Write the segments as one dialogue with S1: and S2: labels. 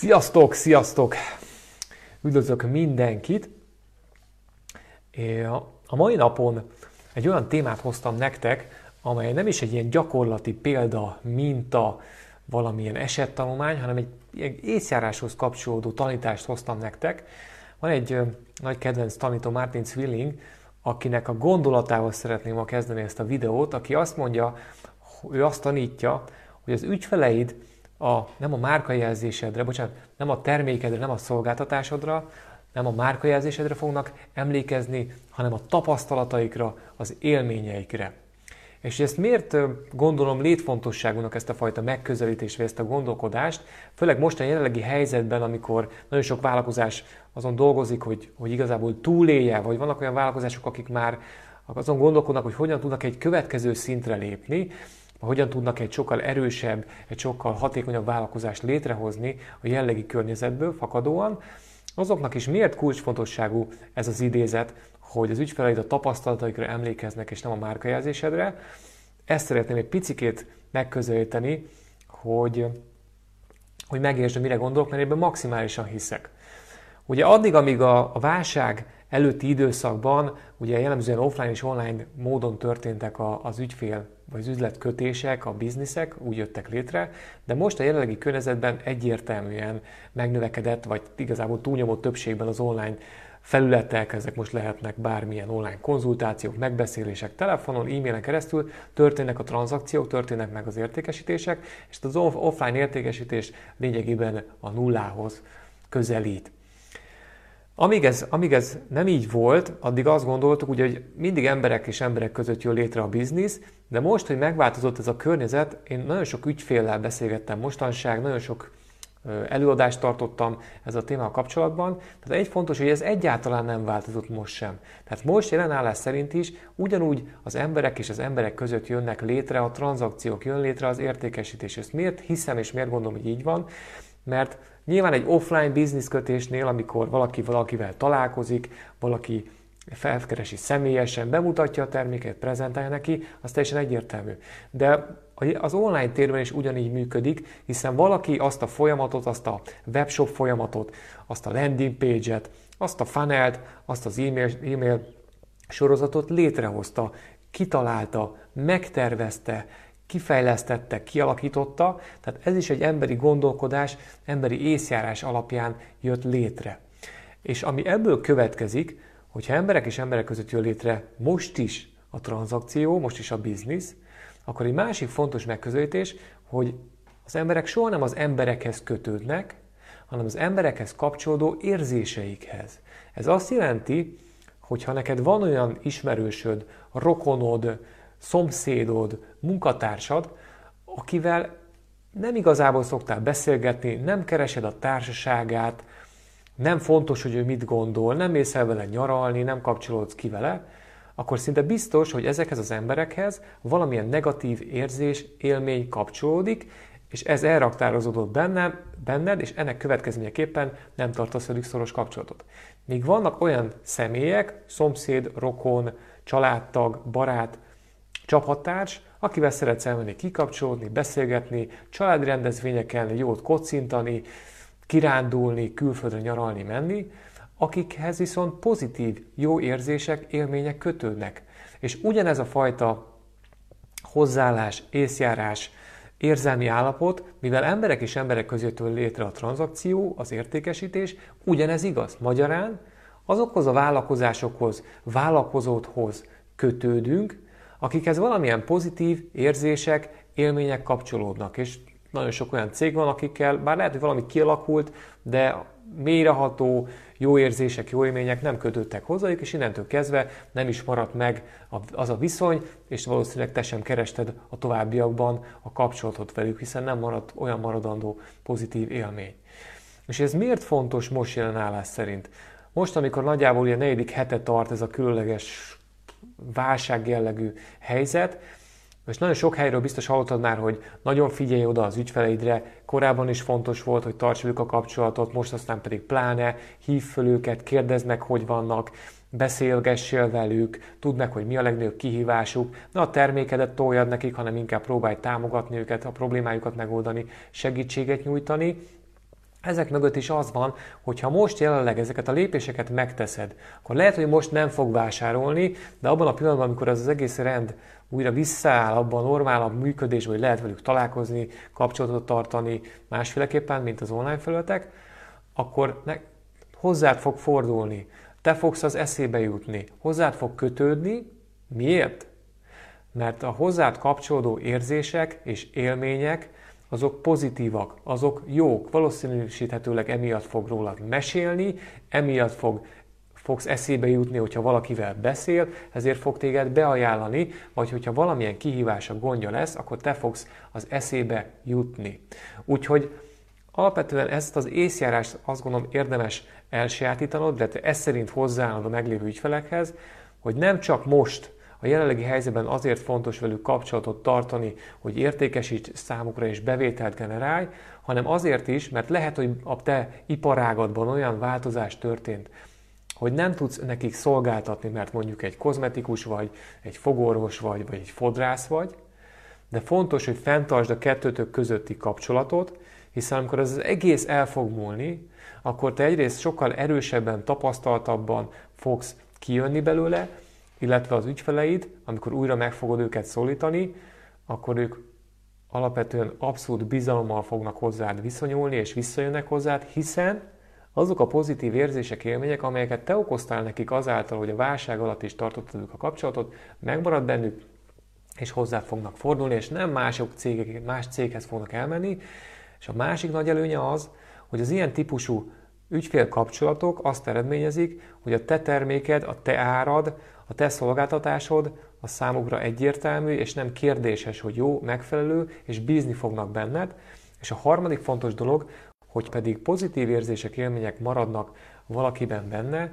S1: Sziasztok, sziasztok! Üdvözlök mindenkit! A mai napon egy olyan témát hoztam nektek, amely nem is egy ilyen gyakorlati példa, minta, valamilyen esettanulmány, hanem egy, észjáráshoz kapcsolódó tanítást hoztam nektek. Van egy nagy kedvenc tanító, Martin Zwilling, akinek a gondolatával szeretném ma kezdeni ezt a videót, aki azt mondja, ő azt tanítja, hogy az ügyfeleid a, nem a márkajelzésedre, bocsánat, nem a termékedre, nem a szolgáltatásodra, nem a márkajelzésedre fognak emlékezni, hanem a tapasztalataikra, az élményeikre. És ezt miért gondolom létfontosságúnak ezt a fajta megközelítést, vagy ezt a gondolkodást, főleg most a jelenlegi helyzetben, amikor nagyon sok vállalkozás azon dolgozik, hogy, hogy igazából túlélje, vagy vannak olyan vállalkozások, akik már azon gondolkodnak, hogy hogyan tudnak egy következő szintre lépni, hogyan tudnak egy sokkal erősebb, egy sokkal hatékonyabb vállalkozást létrehozni a jellegi környezetből fakadóan, azoknak is miért kulcsfontosságú ez az idézet, hogy az ügyfeleid a tapasztalataikra emlékeznek, és nem a márkajelzésedre. Ezt szeretném egy picikét megközelíteni, hogy, hogy megértsd, mire gondolok, mert ebben maximálisan hiszek. Ugye addig, amíg a, a válság előtti időszakban ugye jellemzően offline és online módon történtek a, az ügyfél vagy az üzletkötések, a bizniszek úgy jöttek létre, de most a jelenlegi környezetben egyértelműen megnövekedett, vagy igazából túlnyomó többségben az online felületek, ezek most lehetnek bármilyen online konzultációk, megbeszélések, telefonon, e-mailen keresztül történnek a tranzakciók, történnek meg az értékesítések, és az offline értékesítés lényegében a nullához közelít. Amíg ez, amíg ez nem így volt, addig azt gondoltuk, ugye, hogy mindig emberek és emberek között jön létre a biznisz, de most, hogy megváltozott ez a környezet, én nagyon sok ügyféllel beszélgettem mostanság, nagyon sok előadást tartottam ez a témával kapcsolatban. Tehát egy fontos, hogy ez egyáltalán nem változott most sem. Tehát most jelenállás szerint is ugyanúgy az emberek és az emberek között jönnek létre a tranzakciók, jön létre az értékesítés. Ezt miért hiszem és miért gondolom, hogy így van? Mert nyilván egy offline business kötésnél, amikor valaki valakivel találkozik, valaki felkeresi személyesen, bemutatja a terméket, prezentálja neki, az teljesen egyértelmű. De az online térben is ugyanígy működik, hiszen valaki azt a folyamatot, azt a webshop folyamatot, azt a landing page-et, azt a funnelt, azt az e-mail, e-mail sorozatot létrehozta, kitalálta, megtervezte, kifejlesztette, kialakította, tehát ez is egy emberi gondolkodás, emberi észjárás alapján jött létre. És ami ebből következik, hogyha emberek és emberek között jön létre most is a tranzakció, most is a biznisz, akkor egy másik fontos megközelítés, hogy az emberek soha nem az emberekhez kötődnek, hanem az emberekhez kapcsolódó érzéseikhez. Ez azt jelenti, hogy ha neked van olyan ismerősöd, rokonod, szomszédod, munkatársad, akivel nem igazából szoktál beszélgetni, nem keresed a társaságát, nem fontos, hogy ő mit gondol, nem mész el vele nyaralni, nem kapcsolódsz ki vele, akkor szinte biztos, hogy ezekhez az emberekhez valamilyen negatív érzés, élmény kapcsolódik, és ez elraktározódott bennem, benned, és ennek következményeképpen nem tartasz velük szoros kapcsolatot. Míg vannak olyan személyek, szomszéd, rokon, családtag, barát, csapattárs, akivel szeretsz elmenni kikapcsolódni, beszélgetni, családi rendezvényeken jót kocintani, kirándulni, külföldre nyaralni, menni, akikhez viszont pozitív, jó érzések, élmények kötődnek. És ugyanez a fajta hozzáállás, észjárás, érzelmi állapot, mivel emberek és emberek között létre a tranzakció, az értékesítés, ugyanez igaz. Magyarán azokhoz a vállalkozásokhoz, vállalkozódhoz kötődünk, akikhez valamilyen pozitív érzések, élmények kapcsolódnak. És nagyon sok olyan cég van, akikkel bár lehet, hogy valami kialakult, de mélyreható, jó érzések, jó élmények nem kötődtek hozzájuk, és innentől kezdve nem is maradt meg az a viszony, és valószínűleg te sem kerested a továbbiakban a kapcsolatot velük, hiszen nem maradt olyan maradandó pozitív élmény. És ez miért fontos most jelen állás szerint? Most, amikor nagyjából ilyen negyedik hete tart ez a különleges válság jellegű helyzet, és nagyon sok helyről biztos hallottad már, hogy nagyon figyelj oda az ügyfeleidre, korábban is fontos volt, hogy tarts velük a kapcsolatot, most aztán pedig pláne, hív föl őket, kérdezd meg, hogy vannak, beszélgessél velük, tudd meg, hogy mi a legnagyobb kihívásuk, ne a termékedet toljad nekik, hanem inkább próbálj támogatni őket, a problémájukat megoldani, segítséget nyújtani, ezek mögött is az van, hogy ha most jelenleg ezeket a lépéseket megteszed, akkor lehet, hogy most nem fog vásárolni, de abban a pillanatban, amikor ez az egész rend újra visszaáll abban a normálabb működésben, hogy lehet velük találkozni, kapcsolatot tartani másféleképpen, mint az online felületek, akkor ne, hozzád fog fordulni, te fogsz az eszébe jutni, hozzád fog kötődni. Miért? Mert a hozzád kapcsolódó érzések és élmények azok pozitívak, azok jók, valószínűsíthetőleg emiatt fog rólad mesélni, emiatt fog, fogsz eszébe jutni, hogyha valakivel beszél, ezért fog téged beajánlani, vagy hogyha valamilyen kihívása, gondja lesz, akkor te fogsz az eszébe jutni. Úgyhogy alapvetően ezt az észjárást azt gondolom érdemes elsajátítanod, te ezt szerint hozzáállod a meglévő ügyfelekhez, hogy nem csak most a jelenlegi helyzetben azért fontos velük kapcsolatot tartani, hogy értékesíts számukra és bevételt generálj, hanem azért is, mert lehet, hogy a te iparágadban olyan változás történt, hogy nem tudsz nekik szolgáltatni, mert mondjuk egy kozmetikus vagy, egy fogorvos vagy, vagy egy fodrász vagy, de fontos, hogy fenntartsd a kettőtök közötti kapcsolatot, hiszen amikor ez az egész el fog múlni, akkor te egyrészt sokkal erősebben, tapasztaltabban fogsz kijönni belőle, illetve az ügyfeleid, amikor újra meg fogod őket szólítani, akkor ők alapvetően abszolút bizalommal fognak hozzád viszonyulni, és visszajönnek hozzád, hiszen azok a pozitív érzések, élmények, amelyeket te okoztál nekik azáltal, hogy a válság alatt is tartottad a kapcsolatot, megmarad bennük, és hozzá fognak fordulni, és nem mások cégek, más céghez fognak elmenni. És a másik nagy előnye az, hogy az ilyen típusú ügyfélkapcsolatok azt eredményezik, hogy a te terméked, a te árad, a te szolgáltatásod a számukra egyértelmű, és nem kérdéses, hogy jó, megfelelő, és bízni fognak benned. És a harmadik fontos dolog, hogy pedig pozitív érzések, élmények maradnak valakiben benne,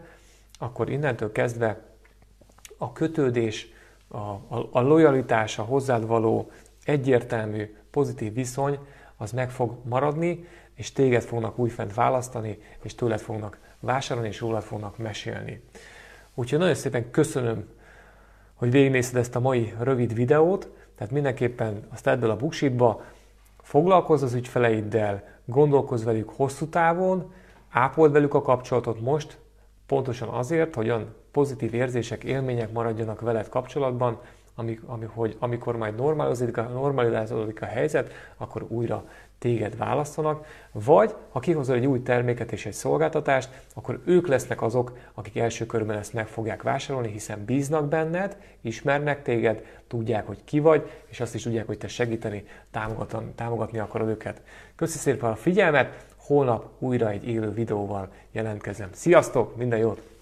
S1: akkor innentől kezdve a kötődés, a, a, a lojalitás, a hozzád való egyértelmű pozitív viszony, az meg fog maradni, és téged fognak újfent választani, és tőled fognak vásárolni, és rólad fognak mesélni. Úgyhogy nagyon szépen köszönöm, hogy végignézted ezt a mai rövid videót, tehát mindenképpen azt tedd el a buksitba, foglalkozz az ügyfeleiddel, gondolkozz velük hosszú távon, ápold velük a kapcsolatot most, pontosan azért, hogy olyan pozitív érzések, élmények maradjanak veled kapcsolatban, amik, ami, hogy amikor majd normalizálódik, normalizálódik a helyzet, akkor újra téged választanak, vagy ha kihozol egy új terméket és egy szolgáltatást, akkor ők lesznek azok, akik első körben ezt meg fogják vásárolni, hiszen bíznak benned, ismernek téged, tudják, hogy ki vagy, és azt is tudják, hogy te segíteni, támogatni, támogatni akarod őket. Köszönöm szépen a figyelmet, holnap újra egy élő videóval jelentkezem. Sziasztok, minden jót!